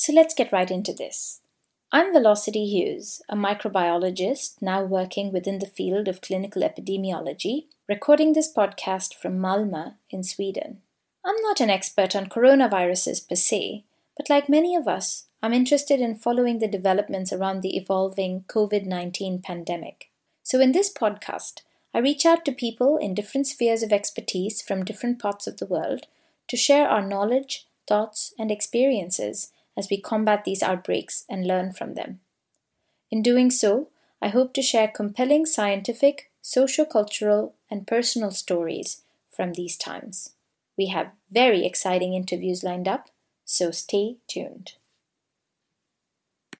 So let's get right into this. I'm Velocity Hughes, a microbiologist now working within the field of clinical epidemiology, recording this podcast from Malmö in Sweden. I'm not an expert on coronaviruses per se, but like many of us, I'm interested in following the developments around the evolving COVID 19 pandemic. So, in this podcast, I reach out to people in different spheres of expertise from different parts of the world to share our knowledge, thoughts, and experiences as we combat these outbreaks and learn from them. In doing so, I hope to share compelling scientific, socio-cultural, and personal stories from these times. We have very exciting interviews lined up, so stay tuned.